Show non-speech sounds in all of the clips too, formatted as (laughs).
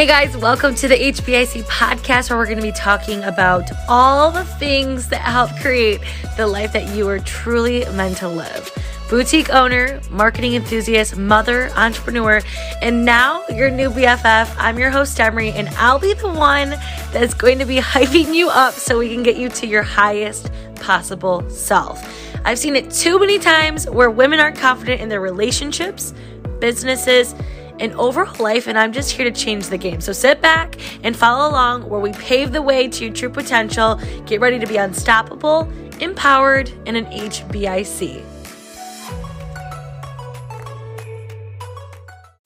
Hey guys, welcome to the HBIC podcast where we're going to be talking about all the things that help create the life that you are truly meant to live. Boutique owner, marketing enthusiast, mother, entrepreneur, and now your new BFF. I'm your host, Emery, and I'll be the one that's going to be (laughs) hyping you up so we can get you to your highest possible self. I've seen it too many times where women aren't confident in their relationships, businesses, and overall life, and I'm just here to change the game. So sit back and follow along where we pave the way to your true potential. Get ready to be unstoppable, empowered, and an HBIC.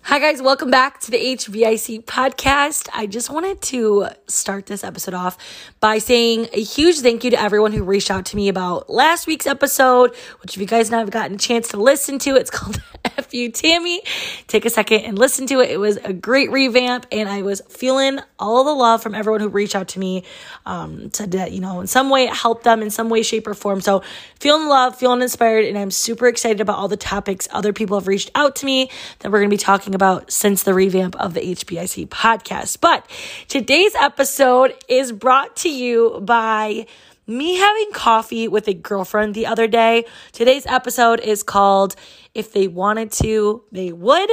Hi, guys, welcome back to the HBIC podcast. I just wanted to start this episode off by saying a huge thank you to everyone who reached out to me about last week's episode, which, if you guys now have gotten a chance to listen to, it's called (laughs) You Tammy. Take a second and listen to it. It was a great revamp, and I was feeling all the love from everyone who reached out to me. Um, you know, in some way it helped them in some way, shape, or form. So, feeling love, feeling inspired, and I'm super excited about all the topics other people have reached out to me that we're going to be talking about since the revamp of the HBIC podcast. But today's episode is brought to you by me having coffee with a girlfriend the other day. Today's episode is called If They Wanted to, They Would.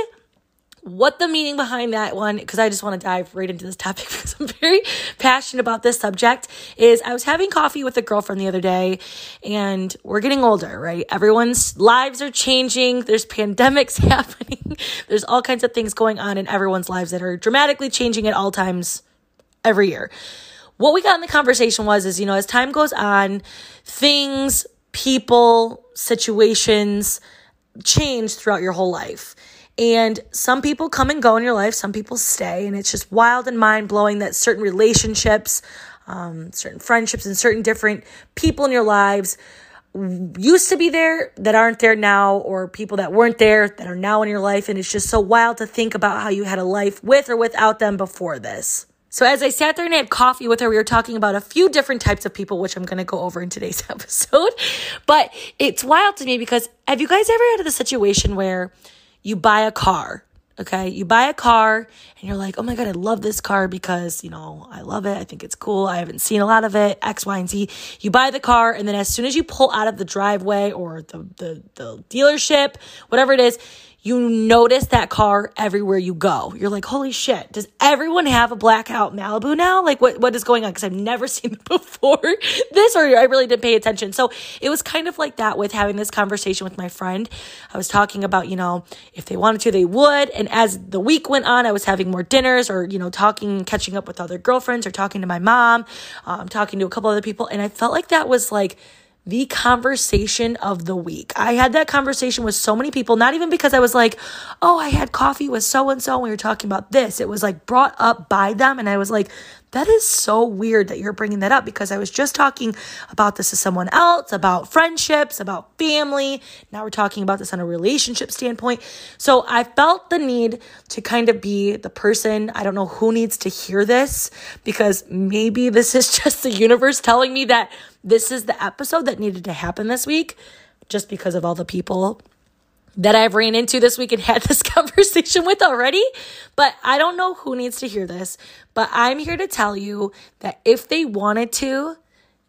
What the meaning behind that one, because I just want to dive right into this topic (laughs) because I'm very passionate about this subject, is I was having coffee with a girlfriend the other day and we're getting older, right? Everyone's lives are changing. There's pandemics (laughs) happening. There's all kinds of things going on in everyone's lives that are dramatically changing at all times every year what we got in the conversation was is you know as time goes on things people situations change throughout your whole life. And some people come and go in your life some people stay and it's just wild and mind-blowing that certain relationships um, certain friendships and certain different people in your lives used to be there that aren't there now or people that weren't there that are now in your life. And it's just so wild to think about how you had a life with or without them before this so as I sat there and had coffee with her, we were talking about a few different types of people, which I'm going to go over in today's (laughs) episode. But it's wild to me because have you guys ever had the situation where you buy a car? Okay. You buy a car and you're like, oh my God, I love this car because, you know, I love it. I think it's cool. I haven't seen a lot of it, X, Y, and Z. You buy the car and then as soon as you pull out of the driveway or the, the, the dealership, whatever it is, you notice that car everywhere you go. You're like, holy shit, does everyone have a blackout Malibu now? Like, what, what is going on? Because I've never (laughs) seen before (laughs) this, or I really didn't pay attention. So it was kind of like that with having this conversation with my friend. I was talking about, you know, if they wanted to, they would. And as the week went on, I was having more dinners or, you know, talking, catching up with other girlfriends or talking to my mom, um, talking to a couple other people. And I felt like that was like, the conversation of the week. I had that conversation with so many people, not even because I was like, oh, I had coffee with so and so and we were talking about this. It was like brought up by them. And I was like, that is so weird that you're bringing that up because I was just talking about this to someone else, about friendships, about family. Now we're talking about this on a relationship standpoint. So I felt the need to kind of be the person. I don't know who needs to hear this because maybe this is (laughs) just the universe telling me that this is the episode that needed to happen this week just because of all the people that I've ran into this week and (laughs) had this (laughs) conversation with already. But I don't know who needs to hear this. But I'm here to tell you that if they wanted to,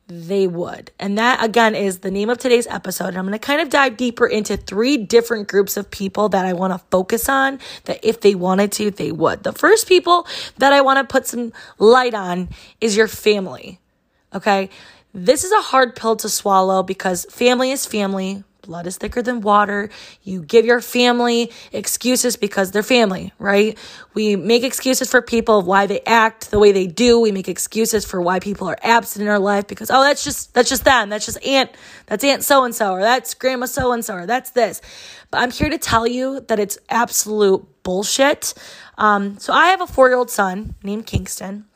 they would. And that again is the name of today's episode. And I'm going to kind of dive deeper into three different groups of people that I want to focus on that if they wanted to, they would. The first people that I want to put some light on is your family. Okay. This is a hard pill to swallow because family is family blood is thicker than water. You give your family excuses because they're family, right? We make excuses for people why they act the way they do. We make excuses for why people are absent in our life because oh, that's just that's just them. That's just aunt. That's aunt so and so or that's grandma so and so or that's this. But I'm here to tell you that it's absolute bullshit. Um, so I have a four year old son named Kingston.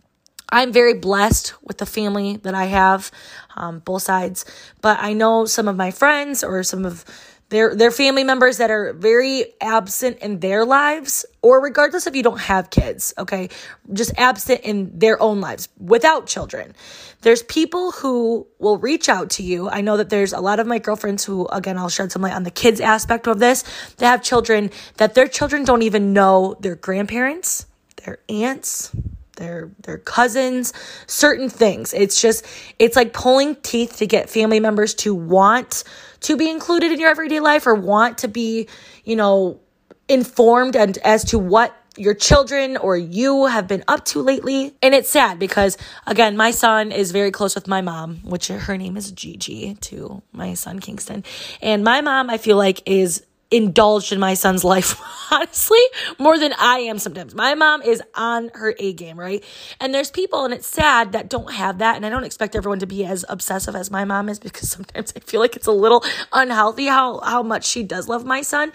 I'm very blessed with the family that I have, um, both sides. But I know some of my friends or some of their their family members that are very absent in their lives, or regardless if you don't have kids, okay, just absent in their own lives without children. There's people who will reach out to you. I know that there's a lot of my girlfriends who, again, I'll shed some light on the kids aspect of this. They have children that their children don't even know their grandparents their aunts, their their cousins, certain things. It's just it's like pulling teeth to get family members to want to be included in your everyday life or want to be, you know, informed and as to what your children or you have been up to lately. And it's sad because, again, my son is very close with my mom, which her name is Gigi, to my son Kingston. And my mom, I feel like, is indulged in my son's life, (laughs) honestly, more than I am sometimes. My mom is on her A game, right? And there's people, and it's sad that don't have that. And I don't expect everyone to be as obsessive as my mom is (laughs) because sometimes I feel like it's a little unhealthy how, how much she does love my son.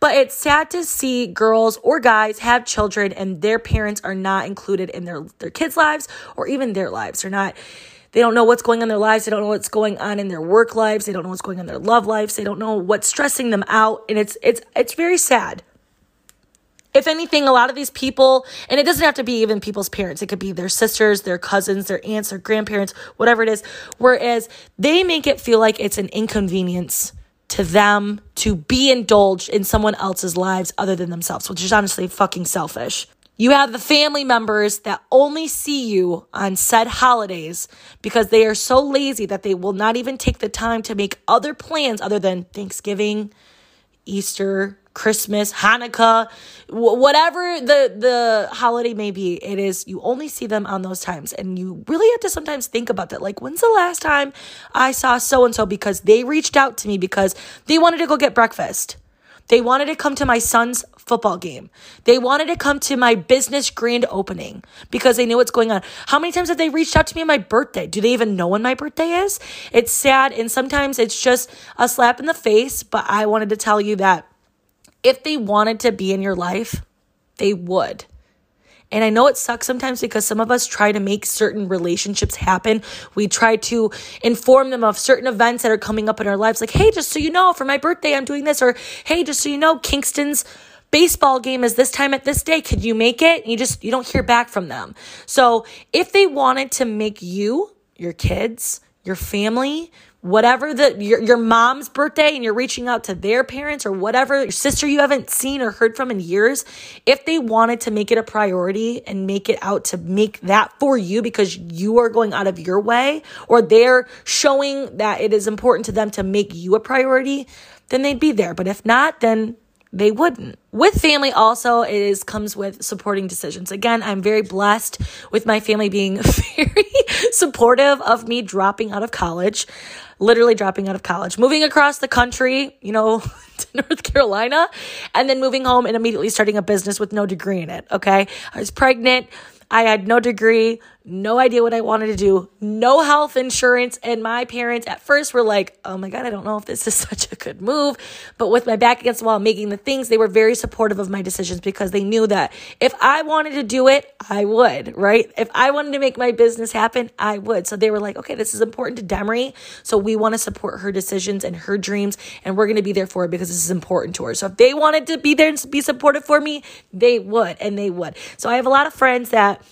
But it's sad to see girls or guys have children and their parents are not included in their, their kids' lives or even their lives. They're not they don't know what's going on in their lives. They don't know what's going on in their work lives. They don't know what's going on in their love lives. They don't know what's stressing them out. And it's, it's, it's very sad. If anything, a lot of these people, and it doesn't have to be even people's parents, it could be their sisters, their cousins, their aunts, their grandparents, whatever it is. Whereas they make it feel like it's an inconvenience to them to be indulged in someone else's lives other than themselves, which is honestly fucking selfish. You have the family members that only see you on said holidays because they are so lazy that they will not even take the time to make other plans other than Thanksgiving, Easter, Christmas, Hanukkah, whatever the the holiday may be, it is you only see them on those times and you really have to sometimes think about that. Like when's the last time I saw so and so because they reached out to me because they wanted to go get breakfast. They wanted to come to my son's football game. They wanted to come to my business grand opening because they knew what's going on. How many times have they reached out to me on my birthday? Do they even know when my birthday is? It's sad and sometimes it's just a slap in the face, but I wanted to tell you that if they wanted to be in your life, they would. And I know it sucks sometimes because some of us try to make certain relationships happen. We try to inform them of certain events that are coming up in our lives. Like, hey, just so you know, for my birthday, I'm doing this. Or, hey, just so you know, Kingston's baseball game is this time at this day. Could you make it? You just, you don't hear back from them. So if they wanted to make you, your kids, your family, whatever the your, your mom's birthday and you're reaching out to their parents or whatever sister you haven't seen or heard from in years if they wanted to make it a priority and make it out to make that for you because you are going out of your way or they're showing that it is important to them to make you a priority then they'd be there. But if not then they wouldn't. With family also it is comes with supporting decisions. Again, I'm very blessed with my family being (laughs) very supportive of me dropping out of college, literally dropping out of college, moving across the country, you know, (laughs) to North Carolina, and then moving home and immediately starting a business with no degree in it, okay? I was pregnant, I had no degree, no idea what I wanted to do, no health insurance. And my parents at first were like, oh my God, I don't know if this is (laughs) such a good move. But with my back against the wall making the things, they were very supportive of my decisions because they knew that if I wanted to do it, I would, right? If I wanted to make my business happen, I would. So they were like, okay, this is important to Demery. So we want to support her decisions and her dreams. And we're going to be there for her because this is important to her. So if they wanted to be there and be supportive for me, they would and they would. So I have a lot of friends that,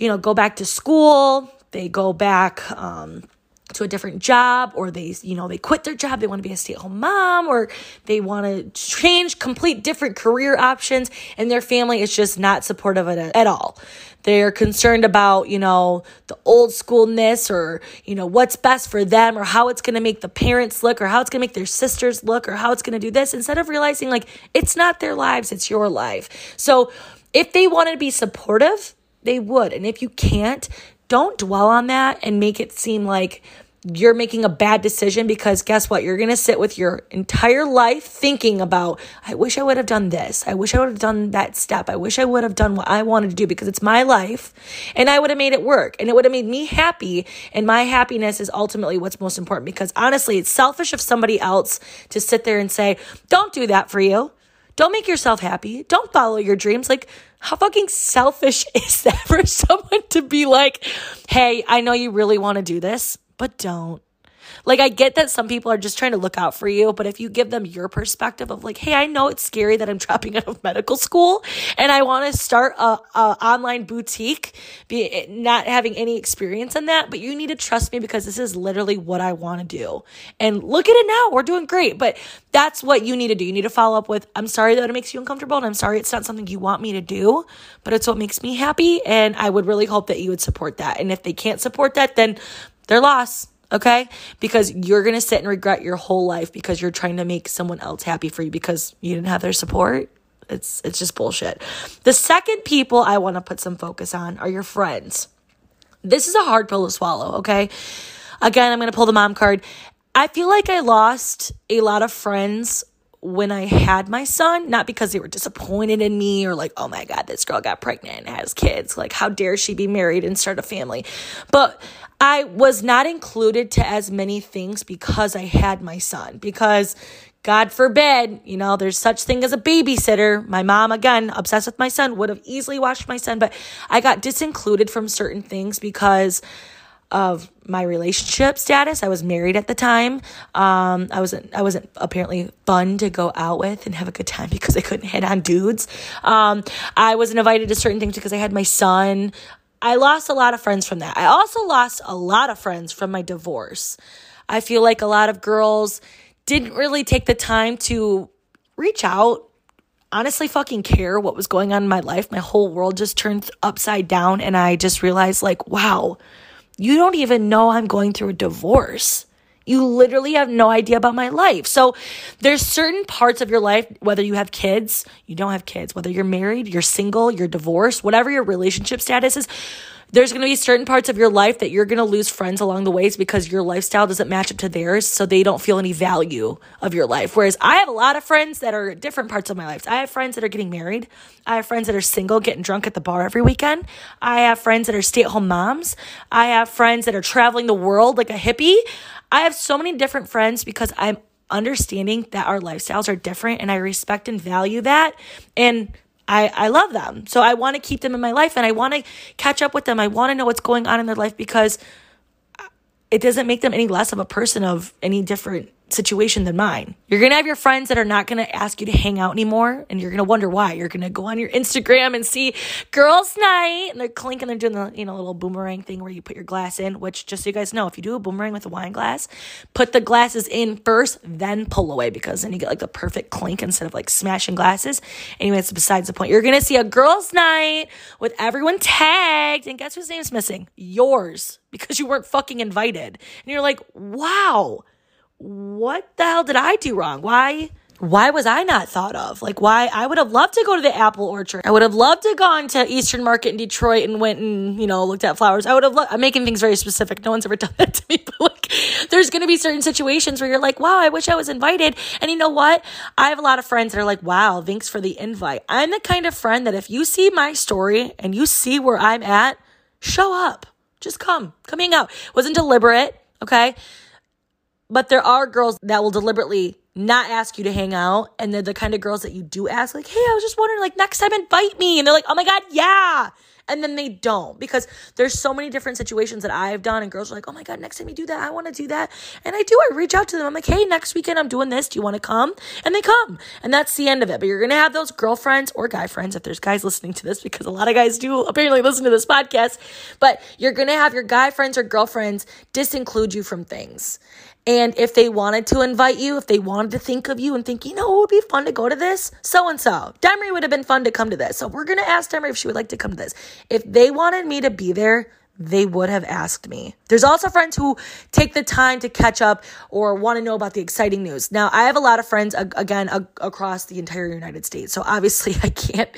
you know, go back to school, they go back um, to a different job, or they, you know, they quit their job, they want to be a stay at home mom, or they want to change complete different career options, and their family is just not supportive at all. They're concerned about, you know, the old schoolness or, you know, what's best for them or how it's going to make the parents look or how it's going to make their sisters look or how it's going to do this instead of realizing like it's not their lives, it's your life. So if they want to be supportive, they would. And if you can't, don't dwell on that and make it seem like you're making a bad decision because guess what? You're going to sit with your entire life thinking about, I wish I would have done this. I wish I would have done that step. I wish I would have done what I wanted to do because it's my life and I would have made it work and it would have made me happy. And my happiness is ultimately what's most important because honestly, it's selfish of somebody else to sit there and say, don't do that for you. Don't make yourself happy. Don't follow your dreams. Like, how fucking selfish (laughs) is that for someone to be like, hey, I know you really want to do this, but don't. Like, I get that some people are just trying to look out for you, but if you give them your perspective of like, hey, I know it's scary that I'm dropping out of medical school and I want to start a, a online boutique, be not having any experience in that, but you need to trust me because this is literally what I want to do. And look at it now, we're doing great. But that's what you need to do. You need to follow up with, I'm sorry that it makes you uncomfortable, and I'm sorry it's not something you want me to do, but it's what makes me happy. And I would really hope that you would support that. And if they can't support that, then they're lost okay? Because you're gonna sit and regret your whole life because you're trying to make someone else happy for you because you didn't have their support. It's it's just bullshit. The second people I want to put some focus on are your friends. This is a hard pill to swallow, okay? Again, I'm gonna pull the mom card. I feel like I lost a lot of friends when I had my son, not because they were disappointed in me or like, oh my God, this girl got pregnant and has kids. Like, how dare she be married and start a family? But I was not included to as many things because I had my son. Because God forbid, you know, there's such thing as a babysitter. My mom, again, obsessed with my son, would have easily watched my son, but I got disincluded from certain things because of my relationship status. I was married at the time. Um, I wasn't I wasn't apparently fun to go out with and have a good time (laughs) because I couldn't hit on dudes. Um, I wasn't invited to certain things because I had my son. I lost a lot of friends from that. I also lost a lot of friends from my divorce. I feel like a lot of girls didn't really take the time to reach out honestly fucking care what was going on in my life. My whole world just turned upside down and I just realized like, wow, you don't even know I'm going through a divorce. You literally have no idea about my life. So there's certain parts of your life, whether you have kids, you don't have kids, whether you're married, you're single, you're divorced, whatever your relationship status is, there's going to be certain parts of your life that you're going to lose friends along the ways because your lifestyle doesn't match up to theirs. So they don't feel any value of your life. Whereas I have a lot of friends that are different parts of my life. I have friends that are getting married. I have friends that are single, getting drunk at the bar every weekend. I have friends that are stay at home moms. I have friends that are traveling the world like a hippie. I have so many different friends because I'm understanding that our lifestyles are different and I respect and value that. And I, I love them. So I want to keep them in my life and I want to catch up with them. I want to know what's going on in their life because uh, it doesn't make them any less of a person of any different situation than mine. You're going to have your friends that are not going to ask you to hang out anymore and you're going to wonder why. You're going to go on your Instagram and see girls night and they're clinking they're doing the, you know, little boomerang thing where you put your glass in, which just so you guys know, if you do a boomerang with a wine glass, put the glasses in first, then pull away because then you get like the perfect clink instead of like smashing glasses. Anyway, it's besides the point. You're going to see a girls night with everyone tagged and guess whose name's missing? Yours because you weren't fucking invited. And you're like, wow what the hell did I do wrong? Why? Why was I not thought of? Like, why? I would have loved to go to the apple orchard. I would have loved to gone to Eastern Market in Detroit and went and, you know, looked at flowers. I would have, lo- I'm making things very specific. No one's ever (laughs) done that to me. But like, there's going to be certain situations where you're like, wow, I wish I was invited. And you know what? I have a lot of friends that are like, wow, thanks for the invite. I'm the kind of friend that if you see my story and you see where I'm at, show up. Just come. Come hang out. Wasn't deliberate. Okay. But there are girls that will deliberately not ask you to hang out. And they're the kind of girls that you do ask, like, hey, I was just wondering, like, next time invite me. And they're like, oh my God, yeah. And then they don't because there's so many different situations that I've done. And girls are like, oh my God, next time you do that, I want to do that. And I do. I reach out to them. I'm like, hey, next weekend I'm doing this. Do you want to come? And they come. And that's the end of it. But you're going to have those girlfriends or guy friends, if there's guys listening to this, because a lot of guys do apparently listen to this podcast. But you're going to have your guy friends or girlfriends disinclude you from things. And if they wanted to invite you, if they wanted to think of you and think, you know, it would be fun to go to this, so and so. Demery would have been fun to come to this. So we're going to ask Demery if she would like to come to this. If they wanted me to be there, they would have asked me. There's also friends who take the time to catch up or want to know about the exciting news. Now, I have a lot of friends, again, across the entire United States. So obviously, (laughs) I can't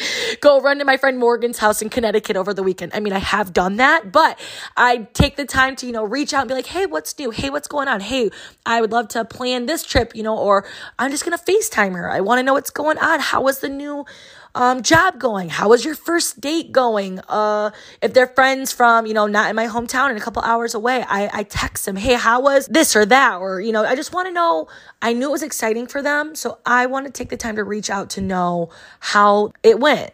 go run to my friend Morgan's house in Connecticut over the weekend. I mean, I have done that, but I take the time to, you know, reach out and be like, hey, what's new? Hey, what's going on? Hey, I would love to plan this trip, you know, or I'm just going to FaceTime her. I want to know what's going on. How was the new um, job going? How was your first date going? Uh, if they're friends from, you know, not in my hometown and a couple hours away, I, I text them, hey, how was this or that? Or, you know, I just want to know. I knew it was exciting for them. So I want to take the time to reach out to know how it went.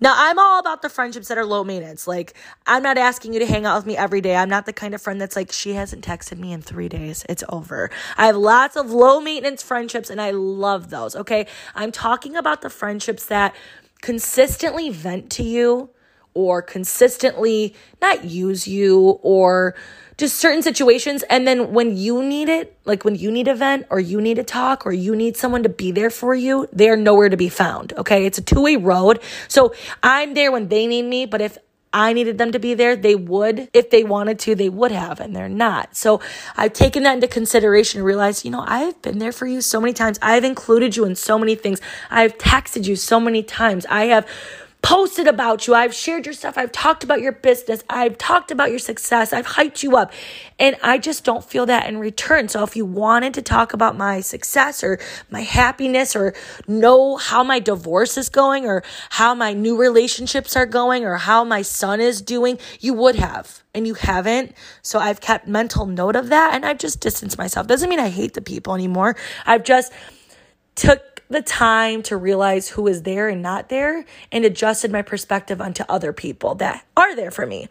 Now, I'm all about the friendships that are low maintenance. Like, I'm not asking you to hang out with me every day. I'm not the kind of friend that's like, she hasn't texted me in three days. It's over. I have lots of low maintenance friendships and I love those. Okay. I'm talking about the friendships that consistently vent to you or consistently not use you or just certain situations. And then when you need it, like when you need a vent or you need to talk or you need someone to be there for you, they're nowhere to be found. Okay. It's a two way road. So I'm there when they need me, but if I needed them to be there, they would. If they wanted to, they would have, and they're not. So I've taken that into consideration and realized, you know, I've been there for you so many times. I've included you in so many things. I've texted you so many times. I have posted about you. I've shared your stuff. I've talked about your business. I've talked about your success. I've hyped you up. And I just don't feel that in return. So if you wanted to talk about my success or my happiness or know how my divorce is going or how my new relationships are going or how my son is doing, you would have. And you haven't. So I've kept mental note of that and I've just distanced myself. Doesn't mean I hate the people anymore. I've just took the time to realize who is there and not there and adjusted my perspective onto other people that are there for me.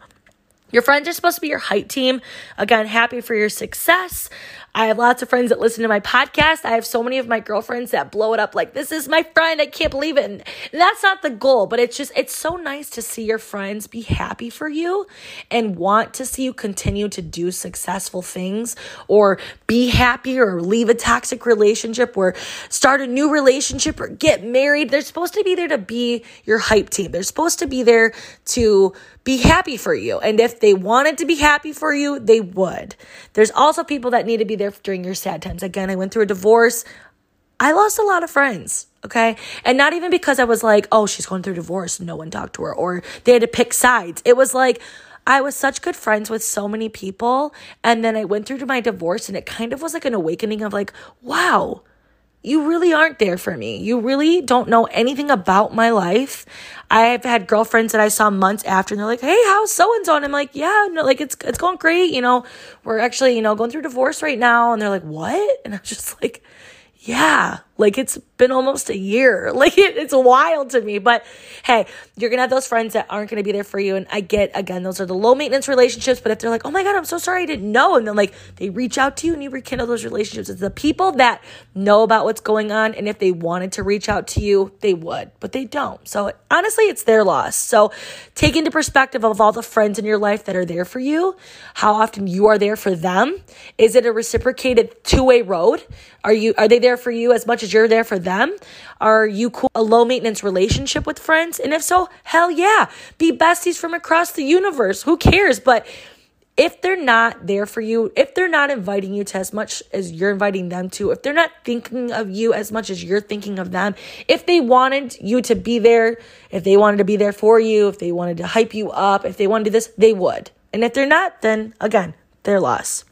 Your friends are supposed to be your hype team. Again, happy for your success. I have lots of friends that listen to my podcast. I have so many of my girlfriends that blow it up like, this is my friend. I can't believe it. And that's not the goal, but it's just, it's so nice to see your friends be happy for you and want to see you continue to do successful things or be happy or leave a toxic relationship or start a new relationship or get married. They're supposed to be there to be your hype team. They're supposed to be there to be happy for you. And if they wanted to be happy for you, they would. There's also people that need to be there during your sad times. Again, I went through a divorce. I lost a lot of friends, okay? And not even because I was like, oh, she's going through divorce, no one talked to her, or they had to pick sides. It was like, I was such good friends with so many people. And then I went through to my divorce, and it kind of was like an awakening of like, wow, you really aren't there for me. You really don't know anything about my life. I've had girlfriends that I saw months after and they're like, Hey, how's so and so? And I'm like, Yeah, no, like it's it's going great. You know, we're actually, you know, going through divorce right now. And they're like, What? And I'm just like, Yeah, like it's been almost a year. (laughs) Like it, it's wild to me. But hey, you're gonna have those friends that aren't gonna be there for you. And I get again, those are the low maintenance relationships. But if they're like, oh my god, I'm so sorry, I didn't know, and then like they reach out to you and you rekindle those relationships. It's the people that know about what's going on, and if they wanted to reach out to you, they would, but they don't. So honestly, it's their loss. So take into perspective of all the friends in your life that are there for you, how often you are there for them. Is it a reciprocated two way road? Are you are they there for you as much as you're there for them? Are you cool? A low maintenance relationship with friends? And if so, hell yeah. Be besties from across the universe. Who cares? But if they're not there for you, if they're not inviting you to as much as you're inviting them to, if they're not thinking of you as much as you're thinking of them, if they wanted you to be there, if they wanted to be there for you, if they wanted to hype you up, if they wanted to do this, they would. And if they're not, then again, their loss.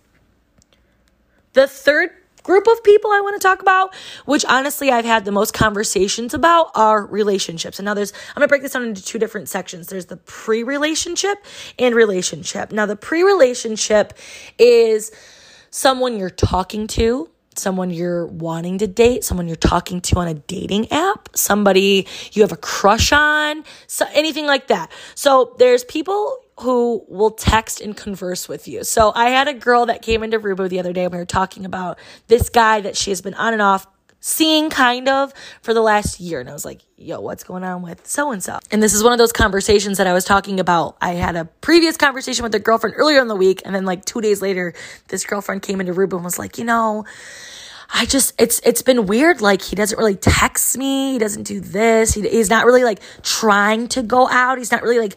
The third group of people I want to talk about, which honestly I've had the most conversations about, are relationships. And now there's, I'm going to break this down into two different sections. There's the pre relationship and relationship. Now, the pre relationship is someone you're talking to, someone you're wanting to date, someone you're talking to on a dating app, somebody you have a crush on, so anything like that. So there's people who will text and converse with you. So I had a girl that came into Rubo the other day and we were talking about this guy that she has been on and off seeing kind of for the last year. And I was like, yo, what's going on with so and so? And this is one of those conversations that I was talking about. I had a previous conversation with a girlfriend earlier in the week. And then like two days later, this girlfriend came into Rubo and was like, you know, I just it's it's been weird. Like he doesn't really text me. He doesn't do this. He, he's not really like trying to go out. He's not really like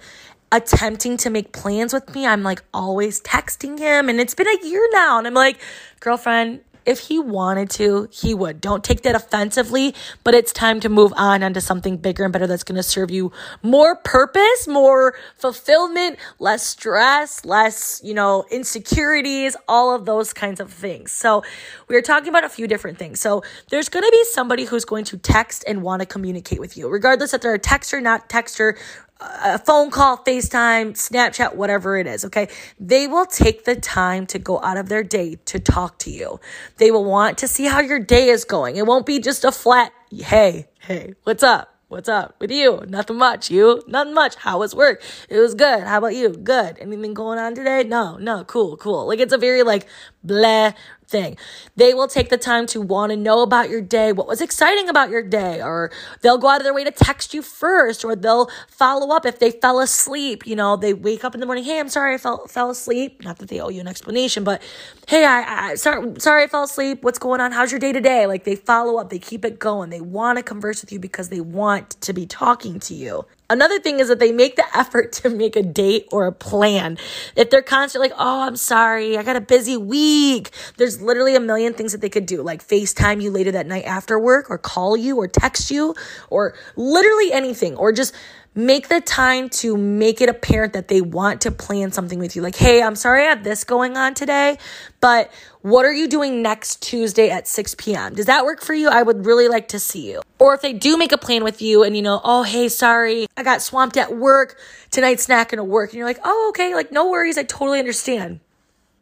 attempting to make plans with me. I'm like always texting him, and it's been a year now. And I'm like, girlfriend, if he wanted to, he would. Don't take that offensively, but it's time to move on onto something bigger and better that's going to serve you more purpose, more fulfillment, less stress, less, you know, insecurities, all of those kinds of things. So, we are talking about a few different things. So, there's going to be somebody who's going to text and want to communicate with you, regardless if they're a texter, not texter, a phone call, FaceTime, Snapchat, whatever it is, okay? They will take the time to go out of their day to talk to you. They will want to see how your day is going. It won't be just a flat, hey, hey, what's up? What's up with you? Nothing much. You? Nothing much. How was work? It was good. How about you? Good. Anything going on today? No, no. Cool, cool. Like it's a very like blah thing. They will take the time to want to know about your day, what was exciting about your day, or they'll go out of their way to text you first, or they'll follow up if they fell asleep. You know, they wake up in the morning, hey, I'm sorry I fell fell asleep. Not that they owe you an explanation, but hey, I, I sorry sorry I fell asleep. What's going on? How's your day today? Like they follow up, they keep it going. They want to converse with you because they want to be talking to you. Another thing is that they make the (laughs) effort to make a date or a plan. If they're constantly like, oh, I'm sorry, I got a busy week, there's literally a million things that they could do, like FaceTime you later that night after work, or call you, or text you, or literally anything, or just make the time to make it apparent that they want to plan something with you. Like, hey, I'm sorry I have this going on today, but what are you doing next Tuesday at 6 p.m.? Does that work for you? I would really like to see you. Or if they do make a plan with you and you know, oh, hey, sorry, I got swamped at work. Tonight's not going to work. And you're like, oh, okay, like, no worries. I totally understand.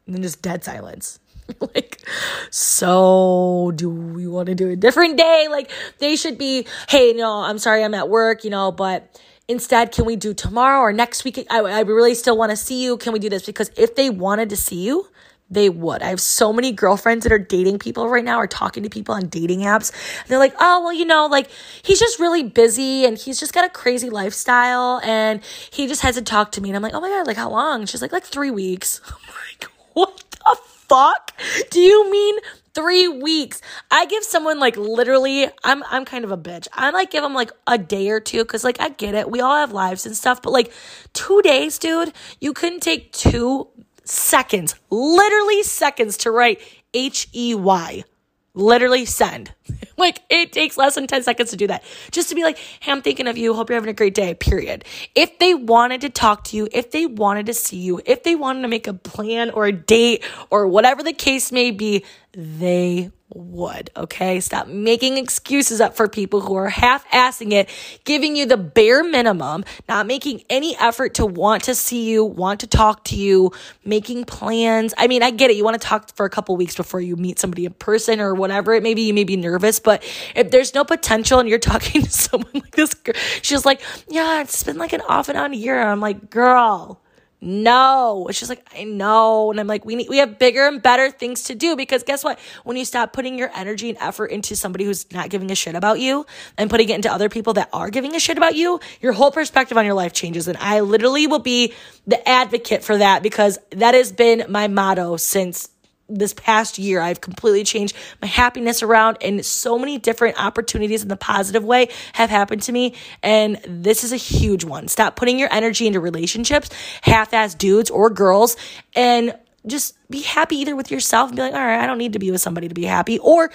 And then just dead silence. (laughs) like, so do we want to do a different day? Like, they should be, hey, no, I'm sorry I'm at work, you know, but Instead, can we do tomorrow or next week? I, I really still want to see you. Can we do this? Because if they wanted to see you, they would. I have so many girlfriends that are dating people right now or talking to people on dating apps. they're like, oh, well, you know, like he's just really busy and he's just got a crazy lifestyle and he just hasn't talked to me. And I'm like, oh my God, like how long? She's like, like three weeks. (laughs) I'm like, what the fuck do you mean three weeks. I give someone like literally, I'm I'm kind of a bitch. I like give them like a day or two because like I get it. We all have lives and stuff, but like two days, dude, you couldn't take two seconds, literally seconds to write H E Y literally send. (laughs) like it takes less than 10 seconds to do that. Just to be like, hey, I'm thinking of you. Hope you're having a great day, period. If they wanted to talk to you, if they wanted to see you, if they wanted to make a plan or a date or whatever the case may be, they would. Okay. Stop making excuses up for people who are half assing it, giving you the bare minimum, not making any effort to want to see you, want to talk to you, making plans. I mean, I get it. You want to talk for a couple weeks before you meet somebody in person or whatever it may be. You may be nervous, but if there's no potential and you're (laughs) talking to someone like this she's like, yeah, it's been like an off and on year. I'm like, girl, no. She's like, I know. And I'm like, we need, we have bigger and better things to do because guess what? When you stop putting your energy and effort into somebody who's not giving a shit about you and putting it into other people that are giving a shit about you, your whole perspective on your life changes. And I literally will be the advocate for that because that has been my motto since this past year i've completely changed my happiness around and so many different opportunities in the positive way have happened to me and this is a huge one. Stop putting your energy into relationships half-ass dudes or girls and just be happy either with yourself and be like all right i don't need to be with somebody to be happy or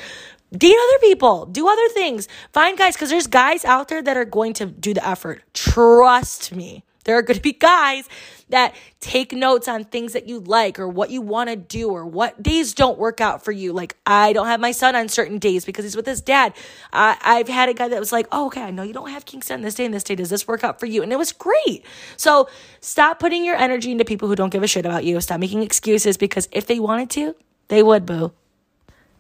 date other people do other things. Find guys because there's guys out there that are going to do the effort. Trust me. There are going to be guys that take notes on things that you like or what you want to do or what days don't work out for you. Like, I don't have my son on certain days because he's with his dad. I, I've had a guy that was like, oh, okay, I know you don't have Kingston this day and this day. Does this work out for you? And it was great. So stop putting your energy into people who don't give a shit about you. Stop making excuses because if they wanted to, they would, boo.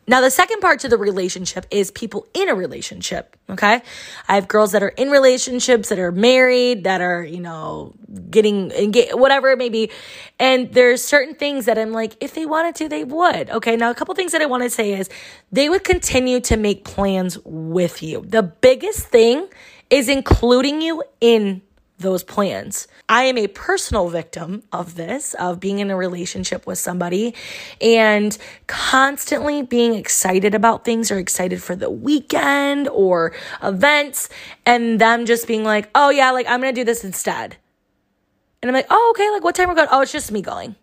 Now, the second part to the relationship is people in a relationship. Okay. I have girls that are in relationships, that are married, that are, you know, getting, engaged, whatever it may be. And there's certain things that I'm like, if they wanted to, they would. Okay. Now, a couple things that I want to say is they would continue to make plans with you. The biggest thing is including you in those plans. I am a personal victim of this, of being in a relationship with somebody and constantly being excited about things or excited for the weekend or events, and them just being like, oh, yeah, like I'm gonna do this instead. And I'm like, oh, okay, like what time we're going? Oh, it's just me going.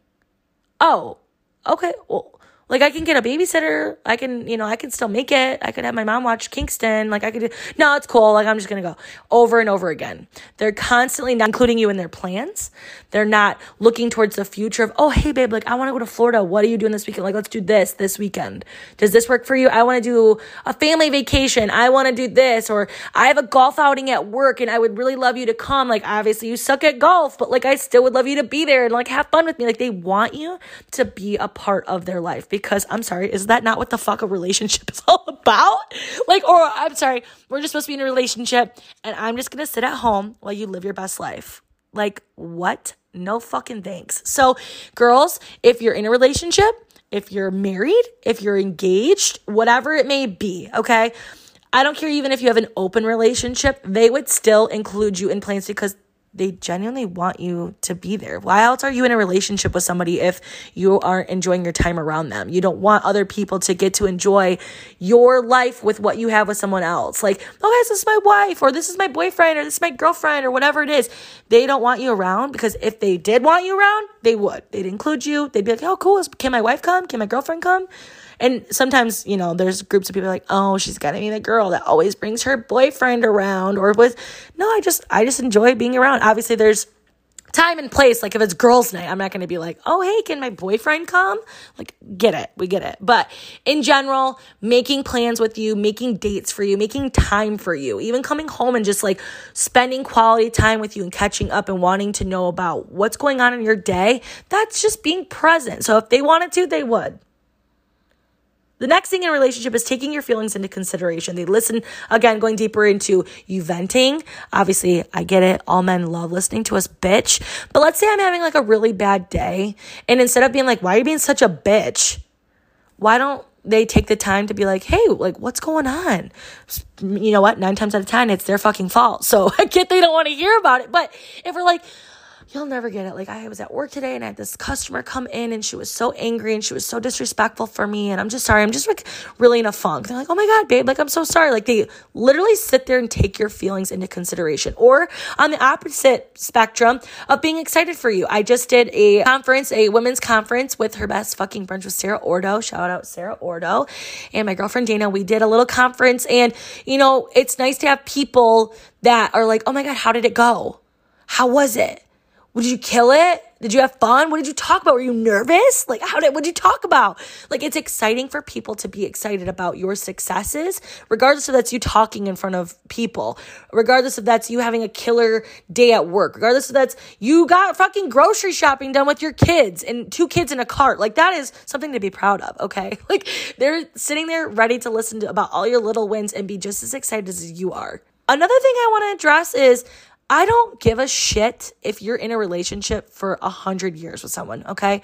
Oh, okay, well, like I can get a babysitter. I can, you know, I can still make it. I could have my mom watch Kingston. Like I could do, no, it's cool. Like I'm just going to go over and over again. They're constantly not including you in their plans. They're not looking towards the future of, oh, hey babe, like I want to go to Florida. What are you doing this weekend? Like let's do this this weekend. Does this work for you? I want to do a family vacation. I want to do this or I have a golf outing at work and I would really love you to come. Like obviously you suck at golf, but like I still would love you to be there and like have fun with me. Like they want you to be a part of their life because I'm sorry, is that not what the fuck a relationship (laughs) is all about? Like, or I'm sorry, we're just supposed to be in a relationship and I'm just gonna sit at home while you live your best life. Like, what? No fucking thanks. So, girls, if you're in a relationship, if you're married, if you're engaged, whatever it may be, okay? I don't care even if you have an open relationship, they would still include you in plans because they genuinely want you to be there. Why else are you in a relationship with somebody if you aren't enjoying your time around them? You don't want other people to get to enjoy your life with what you have with someone else. Like, oh, this is my wife, or this is my boyfriend, or this is my girlfriend, or whatever it is. They don't want you around because if they did want you around, they would. They'd include you. They'd be like, oh, cool. Can my wife come? Can my girlfriend come? And sometimes, you know, there's groups of people like, oh, she's got to be the girl that always brings her boyfriend around or with, no, I just, I just enjoy being around. Obviously, there's time and place. Like if it's girls' night, I'm not going to be like, oh, hey, can my boyfriend come? Like, get it. We get it. But in general, making plans with you, making dates for you, making time for you, even coming home and just like spending quality time with you and catching up and wanting to know about what's going on in your day, that's just being present. So if they wanted to, they would. The next thing in a relationship is taking your feelings into consideration. They listen, again, going deeper into you venting. Obviously, I get it. All men love listening to us bitch. But let's say I'm having like a really bad day. And instead of being like, why are you being such a bitch? Why don't they take the time to be like, hey, like, what's going on? You know what? Nine times out of 10, it's their fucking fault. So (laughs) I get they don't want to hear about it. But if we're like, you'll never get it. Like I was at work today and I had this customer come in and she was so angry and she was so disrespectful for me and I'm just sorry. I'm just like really in a funk. They're like, "Oh my god, babe, like I'm so sorry." Like they literally sit there and take your feelings into consideration. Or on the opposite spectrum of being excited for you. I just did a conference, a women's conference with her best fucking brunch with Sarah Ordo. Shout out Sarah Ordo and my girlfriend Dana. We did a little conference and you know, it's nice to have people that are like, "Oh my god, how did it go?" How was it? Did you kill it? Did you have fun? What did you talk about? Were you nervous? Like, how did, what did you talk about? Like, it's exciting for people to be excited about your successes, regardless if that's you talking in front of people, regardless if that's you having a killer day at work, regardless if that's you got fucking grocery shopping done with your kids and two kids in a cart. Like, that is something to be proud of, okay? (laughs) Like, they're sitting there ready to listen to about all your little wins and be just as excited as you are. Another thing I want to address is I don't give a shit if you're in a relationship for a hundred years with someone, okay?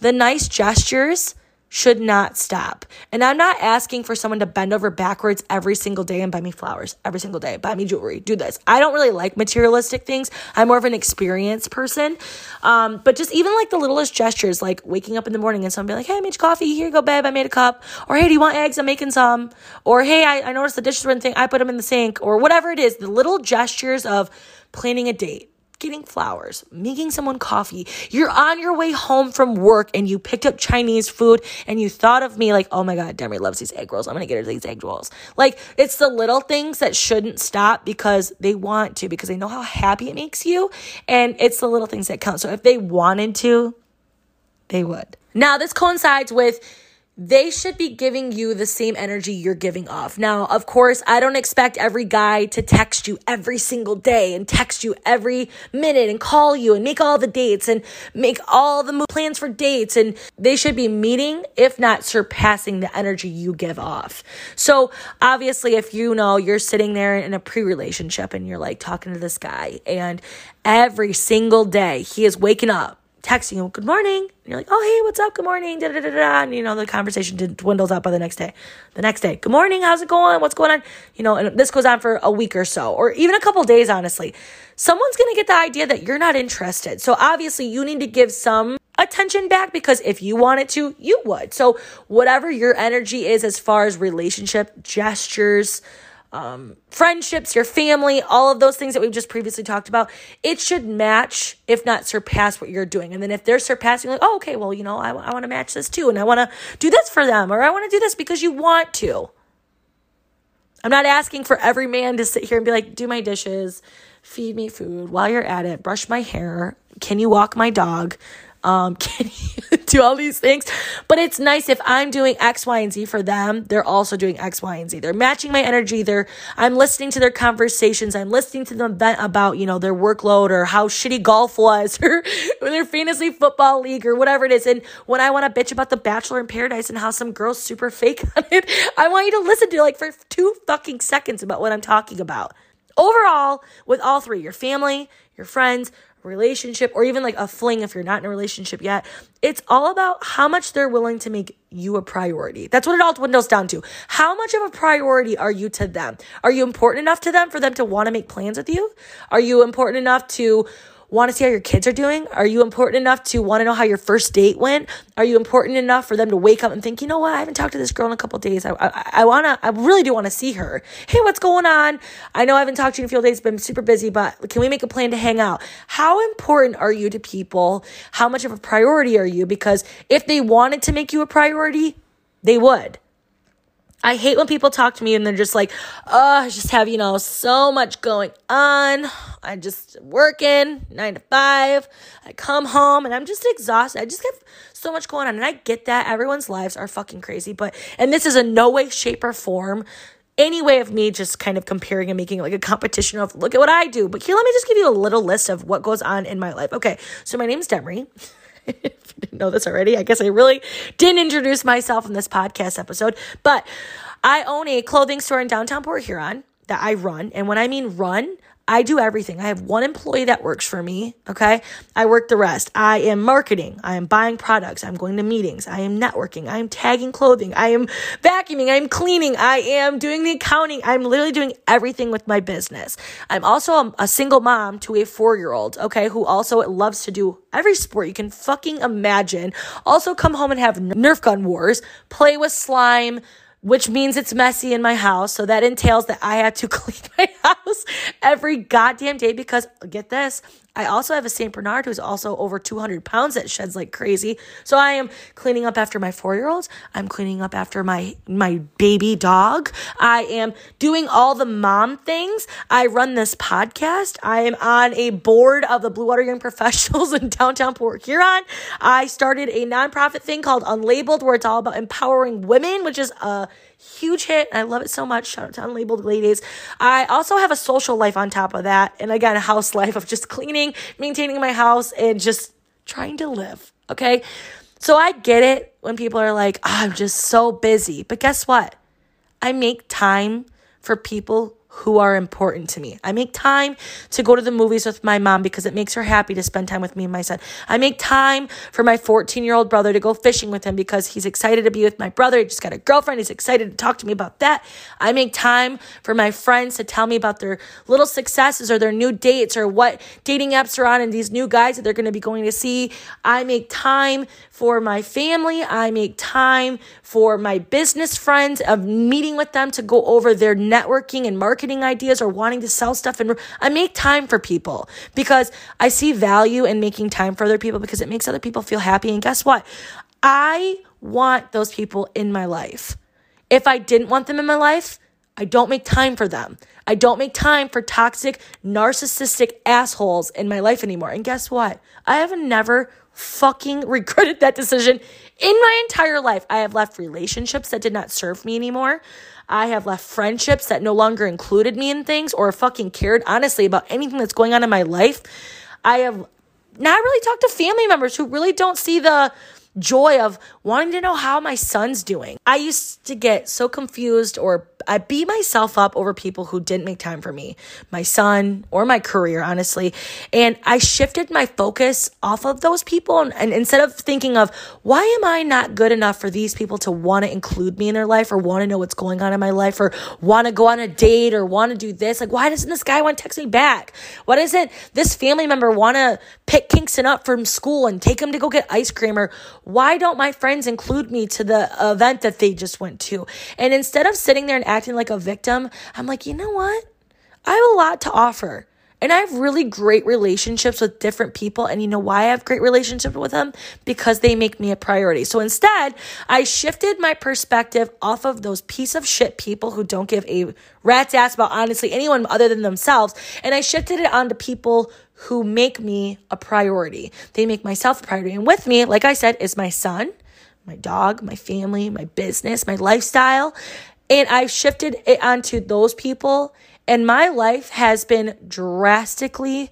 The nice gestures should not stop. And I'm not asking for someone to bend over backwards every single day and buy me flowers every single day, buy me jewelry, do this. I don't really like materialistic things. I'm more of an experience person. Um, but just even like the littlest gestures, like waking up in the morning and someone be like, hey, I made you coffee. Here you go, babe. I made a cup. Or hey, do you want eggs? I'm making some. Or hey, I, I noticed the dishes were in the thing. I put them in the sink. Or whatever it is, the little gestures of planning a date getting flowers, making someone coffee. You're on your way home from work and you picked up Chinese food and you thought of me like, oh my God, Demi loves these egg rolls. I'm going to get her these egg rolls. Like, it's the little things that shouldn't stop because they want to, because they know how happy it makes you. And it's the little things that count. So if they wanted to, they would. Now, this coincides with they should be giving you the same energy you're giving off. Now, of course, I don't expect every guy to text you every single day and text you every minute and call you and make all the dates and make all the plans for dates. And they should be meeting, if not surpassing, the energy you give off. So, obviously, if you know you're sitting there in a pre relationship and you're like talking to this guy, and every single day he is waking up texting you, good morning. And you're like, oh, hey, what's up? Good morning. Da, da, da, da. And, you know, the conversation dwindles out by the next day. The next day, good morning. How's it going? What's going on? You know, and this goes on for a week or so, or even a couple days, honestly. Someone's going to get the idea that you're not interested. So obviously, you need to give some attention back because if you wanted to, you would. So, whatever your energy is as far as relationship gestures, um, friendships, your family, all of those things that we've just previously talked about, it should match, if not surpass, what you're doing. And then if they're surpassing, like, oh, okay, well, you know, I, I want to match this too. And I want to do this for them, or I want to do this because you want to. I'm not asking for every man to sit here and be like, do my dishes, feed me food while you're at it, brush my hair. Can you walk my dog? Um, (laughs) can you do all these things? But it's nice if I'm doing X, Y, and Z for them, they're also doing X, Y, and Z. They're matching my energy. They're, I'm listening to their conversations. I'm listening to them vent about, you know, their workload or how shitty golf was (laughs) or their fantasy football league or whatever it is. And when I want to bitch about the Bachelor in Paradise and how some girl's super fake (laughs) on it, I want you to listen to like for two fucking seconds about what I'm talking about. Overall, with all three, your family, your friends, relationship, or even like a fling if you're not in a relationship yet, it's all about how much they're willing to make you a priority. That's what it all dwindles down to. How much of a priority are you to them? Are you important enough to them for them to want to make plans with you? Are you important enough to want to see how your kids are doing? Are you important enough to want to know how your first date went? Are you important enough for them to wake up and think, you know what? I haven't talked to this girl in a couple days. I, I, I want to, I really do want to see her. Hey, what's going on? I know I haven't talked to you in a few days, been super busy, but can we make a plan to hang out? How important are you to people? How much of a priority are you? Because if they wanted to make you a priority, they would. I hate when people talk to me and they're just like, oh, I just have, you know, so much going on. I just working nine to five. I come home and I'm just exhausted. I just have so much going on. And I get that everyone's lives are fucking crazy, but, and this is in no way, shape, or form any way of me just kind of comparing and making like a competition of look at what I do. But here, let me just give you a little list of what goes on in my life. Okay, so my name's Demery. (laughs) if you didn't know this already, I guess I really didn't introduce myself in this podcast episode, but I own a clothing store in downtown Port Huron that I run. And when I mean run, I do everything. I have one employee that works for me. Okay. I work the rest. I am marketing. I am buying products. I'm going to meetings. I am networking. I am tagging clothing. I am vacuuming. I am cleaning. I am doing the accounting. I'm literally doing everything with my business. I'm also a, a single mom to a four year old. Okay. Who also loves to do every sport you can fucking imagine. Also come home and have Nerf gun wars, play with slime, which means it's messy in my house. So that entails that I had to (laughs) clean my house every goddamn day because get this, I also have a St. Bernard who's also over 200 pounds that sheds like crazy. So I am cleaning up after my four year olds. I'm cleaning up after my, my baby dog. I am doing all the mom things. I run this podcast. I am on a board of the Blue Water Young Professionals in downtown Port Huron. I started a nonprofit thing called Unlabeled where it's all about empowering women, which is a huge hit. I love it so much. Shout out to Unlabeled Ladies. I also have a social life on top of that. And again, a house life of just cleaning, maintaining my house, and just trying to live. Okay. So I get it when people are like, oh, I'm just so busy. But guess what? I make time for people who are important to me. I make time to go to the movies with my mom because it makes her happy to spend time with me and my son. I make time for my 14 year old brother to go fishing with him because he's excited to be with my brother. He just got a girlfriend. He's excited to talk to me about that. I make time for my friends to tell me about their little successes or their new dates or what dating apps are on and these new guys that they're going to be going to see. I make time for my family. I make time for my business friends of meeting with them to go over their networking and marketing ideas or wanting to sell stuff. And I make time for people because I see value in making time for other people because it makes other people feel happy. And guess what? I want those people in my life. If I didn't want them in my life, I don't make time for them. I don't make time for toxic, narcissistic assholes in my life anymore. And guess what? I have never fucking regretted that decision in my entire life. I have left relationships that did not serve me anymore. I have left friendships that no longer included me in things or fucking cared honestly about anything that's going on in my life. I have not really talked to family members who really don't see the joy of wanting to know how my son's doing. I used to get so confused or I beat myself up over people who didn't make time for me, my son, or my career, honestly. And I shifted my focus off of those people. And, and instead of thinking of, why am I not good enough for these people to want to include me in their life or want to know what's going on in my life or want to go on a date or want to do this? Like, why doesn't this guy want to text me back? Why doesn't this family member want to pick Kingston up from school and take him to go get ice cream? Or why don't my friends include me to the event that they just went to? And instead of sitting there and acting like a victim, I'm like, you know what? I have a lot to offer. And I have really great relationships with different people. And you know why I have great relationships with them? Because they make me a priority. So instead, I shifted my perspective off of those piece of shit people who don't give a rat's ass about honestly anyone other than themselves. And I shifted it onto people who make me a priority. They make myself a priority. And with me, like I said, is my son, my dog, my family, my business, my lifestyle. And I've shifted it onto those people. And my life has been drastically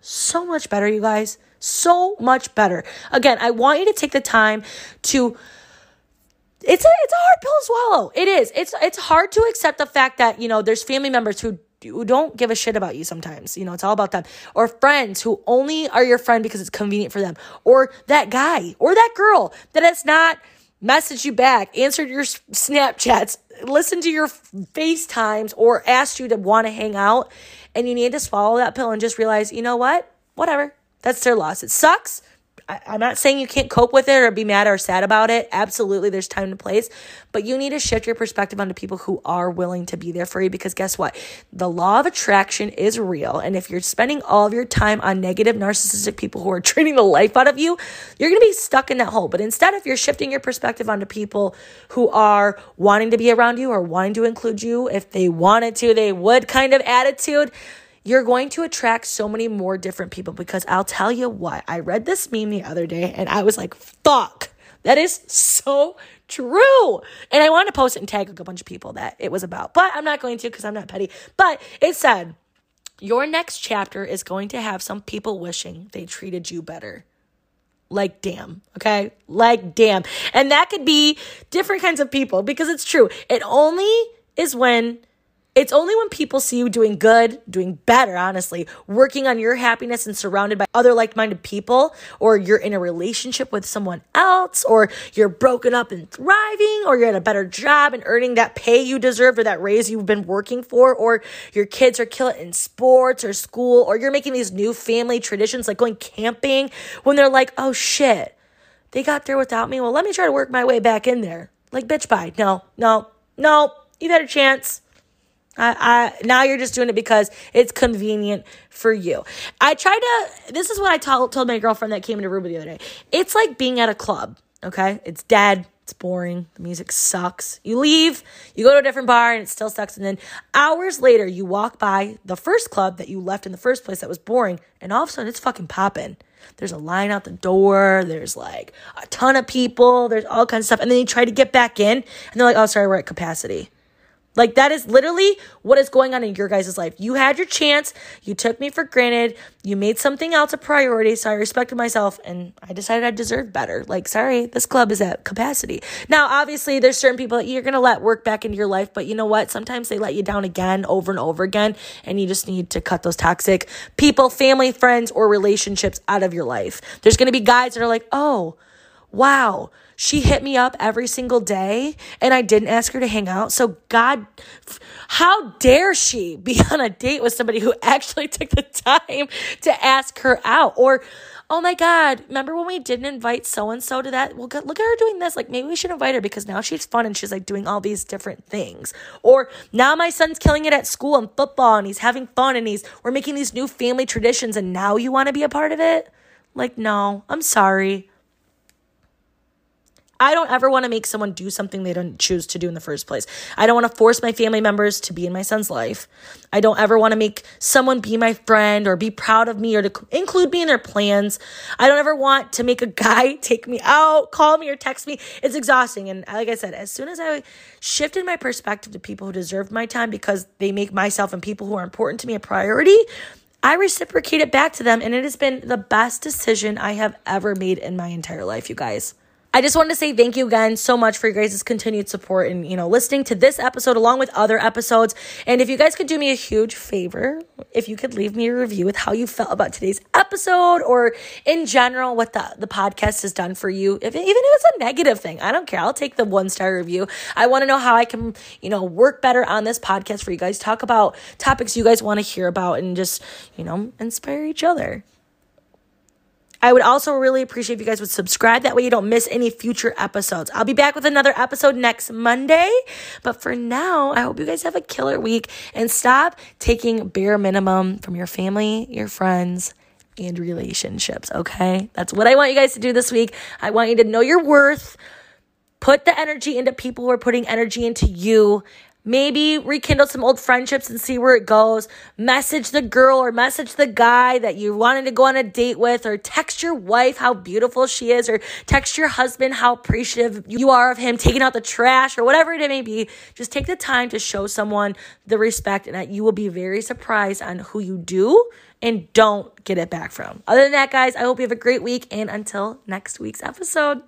so much better, you guys. So much better. Again, I want you to take the time to it's a it's a hard pill to swallow. It is. It's it's hard to accept the fact that, you know, there's family members who who don't give a shit about you sometimes. You know, it's all about them. Or friends who only are your friend because it's convenient for them. Or that guy or that girl that has not messaged you back, answered your Snapchats, listened to your FaceTimes, or asked you to want to hang out. And you need to swallow that pill and just realize, you know what? Whatever. That's their loss. It sucks. I, am not saying you can't cope with it or be mad or sad about it. Absolutely, there's time and place. But you need to shift your perspective onto people who are willing to be there for you because guess what? The law of attraction is real. And if you're spending all of your time on negative, narcissistic people who are (laughs) treating the life out of you, you're going to be stuck in that hole. But instead, if you're shifting your perspective onto people who are wanting to be around you or wanting to include you, if they wanted to, they would kind of attitude you're going to attract so many more different people because I'll tell you what, I read this meme the other day and I was like, fuck, that is so true. And I wanted to post it and tag a bunch of people that it was about, but I'm not going to because I'm not petty. But it said, your next chapter is going to have some people wishing they treated you better. Like, damn, okay? Like, damn. And that could be different kinds of people because it's true. It only is when it's only when people see you doing good, doing better, honestly, working on your happiness and surrounded by other like minded people, or you're in a relationship with someone else, or you're broken up and thriving, or you're at a better job and earning that pay you deserve or that raise you've been working for, or your kids are killing it in sports or school, or you're making these new family traditions like going camping when they're like, oh shit, they got there without me. Well, let me try to work my way back in there. Like, bitch, bye. No, no, no, you've had a chance. I, I now you're just doing it because it's convenient for you. I tried to. This is what I told told my girlfriend that came into Aruba the other day. It's like being at a club. Okay, it's dead. It's boring. The music sucks. You leave, you go to a different bar, and it still sucks. And then hours later, you walk by the first club that you left in the first place that was boring, and all of a sudden, it's fucking popping. There's a line out the door. There's like a ton of people. There's all kinds of stuff. And then you try to get back in, and they're like, "Oh, sorry, we're at capacity." Like that is literally what is going on in your guys' life. You had your chance. You took me for granted. You made something else a priority. So I respected myself and I decided I deserved better. Like, sorry, this club is at capacity. Now, obviously, there's certain people that you're to let work back into your life. But you know what? Sometimes they let you down again over and over again. And you just need to cut those toxic people, family, friends, or relationships out of your life. There's to be guys that are like, oh, wow she hit me up every single day and I didn't ask her to hang out. So, God, how dare she be (laughs) on a date with somebody who actually took the time to ask her out? Or, oh my God, remember when we didn't invite so and so to that? Well, look at her doing this. Like, maybe we should invite her because now she's fun and she's like doing all these different things. Or now my son's killing it at school and football and he's having fun and he's, we're making these new family traditions and now you want to be a part of it? Like, no, I'm sorry. I don't ever want to make someone do something they didn't choose to do in the first place. I don't want to force my family members to be in my son's life. I don't ever want to make someone be my friend or be proud of me or to include me in their plans. I don't ever want to make a guy (laughs) take me out, call me or text me. It's exhausting. And like I said, as soon as I shifted my perspective to people who deserve my time because they make myself and people who are important to me a priority, I reciprocate it back to them. And it has been the best decision I have ever made in my entire life, you guys. I just wanted to say thank you again so much for your guys' continued support and, you know, listening to this episode along with other episodes. And if you guys could do me a huge favor, if you could leave me a review with how you felt about today's episode or in general what the, the podcast has done for you, if, even if it's a negative thing, I don't care. I'll take the one star review. I want to know how I can, you know, work better on this podcast for you guys, talk about topics you guys want to hear about and just, you know, inspire each other. I would also really appreciate if you guys would subscribe. That way you don't miss any future episodes. I'll be back with another episode next Monday. But for now, I hope you guys have a killer week and stop taking bare minimum from your family, your friends, and relationships. Okay. That's what I want you guys to do this week. I want you to know your worth. Put the energy into people who are putting energy into you Maybe rekindle some old friendships and see where it goes. Message the girl or message the guy that you wanted to go on a date with, or text your wife how beautiful she is, or text your husband how appreciative you are of him taking out the trash, or whatever it may be. Just take the time to show someone the respect, and that you will be very surprised on who you do and don't get it back from. Other than that, guys, I hope you have a great week, and until next week's episode.